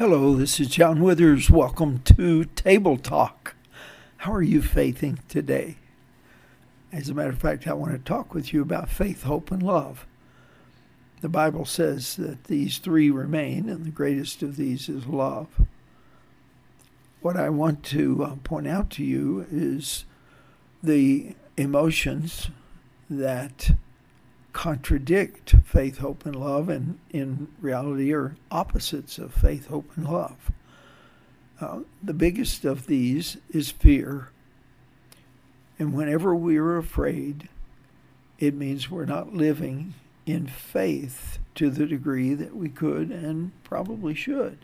Hello, this is John Withers. Welcome to Table Talk. How are you faithing today? As a matter of fact, I want to talk with you about faith, hope, and love. The Bible says that these three remain, and the greatest of these is love. What I want to uh, point out to you is the emotions that contradict faith, hope, and love, and in reality are opposites of faith, hope, and love. Uh, the biggest of these is fear. And whenever we are afraid, it means we're not living in faith to the degree that we could and probably should.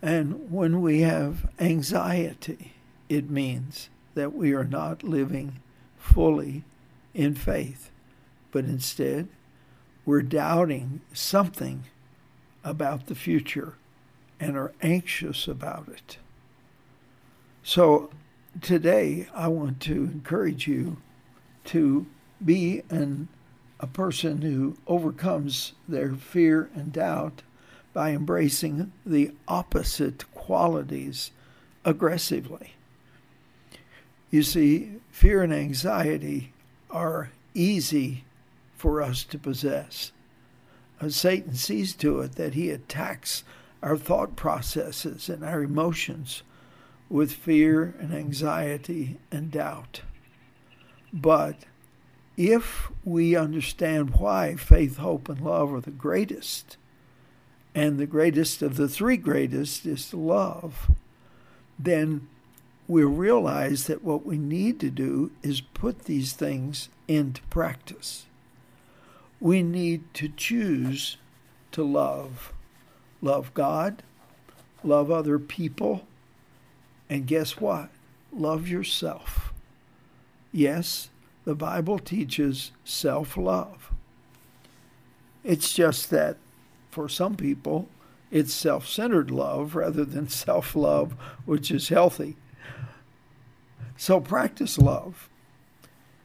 And when we have anxiety, it means that we are not living fully in faith but instead we're doubting something about the future and are anxious about it. So today I want to encourage you to be an, a person who overcomes their fear and doubt by embracing the opposite qualities aggressively. You see, fear and anxiety are easy for us to possess. Uh, Satan sees to it that he attacks our thought processes and our emotions with fear and anxiety and doubt. But if we understand why faith, hope, and love are the greatest, and the greatest of the three greatest is love, then we'll realize that what we need to do is put these things into practice we need to choose to love. Love God, love other people, and guess what? Love yourself. Yes, the Bible teaches self love. It's just that for some people, it's self centered love rather than self love, which is healthy. So practice love.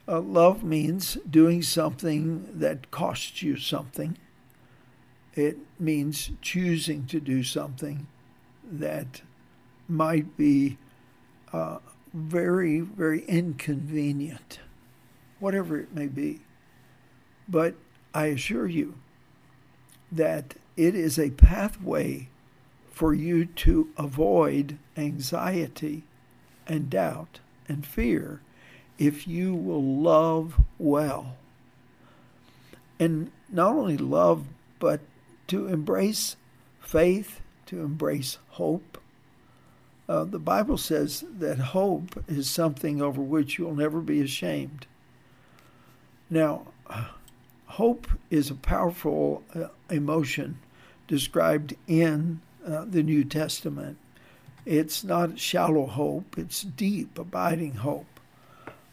Uh, love means doing something that costs you something. It means choosing to do something that might be uh, very, very inconvenient, whatever it may be. But I assure you that it is a pathway for you to avoid anxiety and doubt and fear if you will love well. And not only love, but to embrace faith, to embrace hope. Uh, the Bible says that hope is something over which you'll never be ashamed. Now, hope is a powerful uh, emotion described in uh, the New Testament. It's not shallow hope, it's deep, abiding hope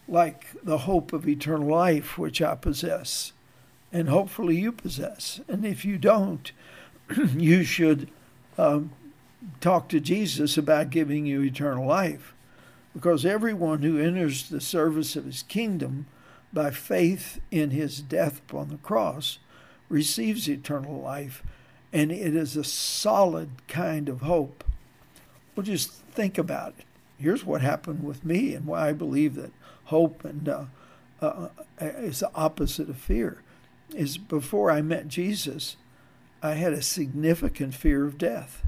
like the hope of eternal life, which I possess, and hopefully you possess. And if you don't, you should um, talk to Jesus about giving you eternal life. Because everyone who enters the service of his kingdom by faith in his death upon the cross receives eternal life, and it is a solid kind of hope. Well, just think about it. Here's what happened with me, and why I believe that hope and uh, uh, uh, is the opposite of fear. Is before I met Jesus, I had a significant fear of death.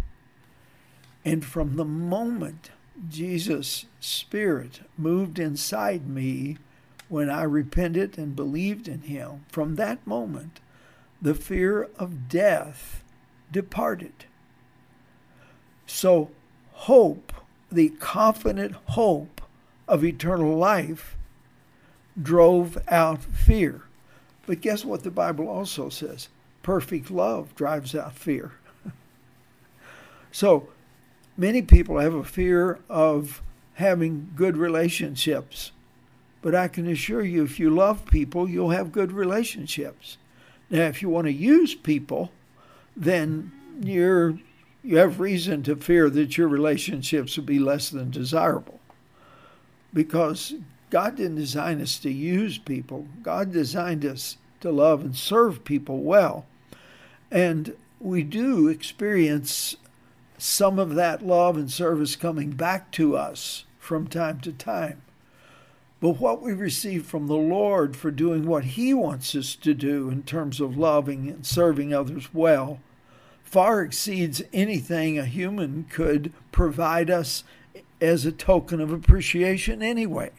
And from the moment Jesus' Spirit moved inside me when I repented and believed in Him, from that moment, the fear of death departed. So, hope, the confident hope of eternal life drove out fear. But guess what the Bible also says? Perfect love drives out fear. so many people have a fear of having good relationships. But I can assure you, if you love people, you'll have good relationships. Now, if you want to use people, then you're you have reason to fear that your relationships will be less than desirable because God didn't design us to use people. God designed us to love and serve people well. And we do experience some of that love and service coming back to us from time to time. But what we receive from the Lord for doing what He wants us to do in terms of loving and serving others well far exceeds anything a human could provide us as a token of appreciation anyway.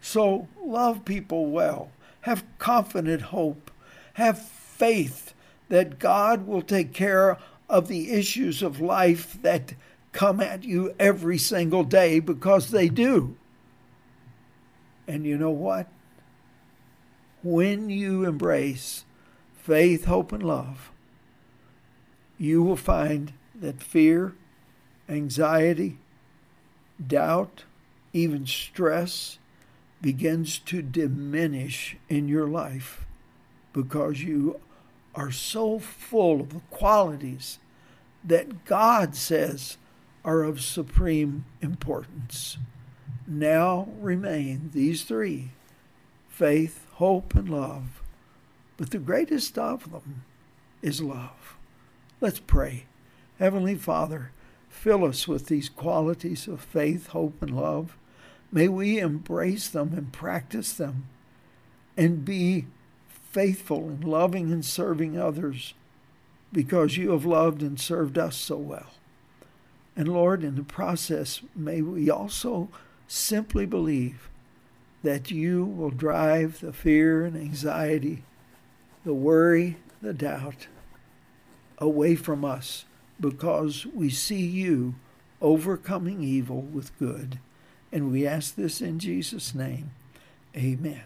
So love people well, have confident hope, have faith that God will take care of the issues of life that come at you every single day because they do. And you know what? When you embrace faith, hope, and love, you will find that fear, anxiety, doubt, even stress begins to diminish in your life because you are so full of the qualities that God says are of supreme importance. Now remain these three faith, hope, and love. But the greatest of them is love. Let's pray. Heavenly Father, fill us with these qualities of faith, hope, and love. May we embrace them and practice them and be faithful in loving and serving others because you have loved and served us so well. And Lord, in the process, may we also simply believe that you will drive the fear and anxiety, the worry, the doubt away from us because we see you overcoming evil with good. And we ask this in Jesus' name. Amen.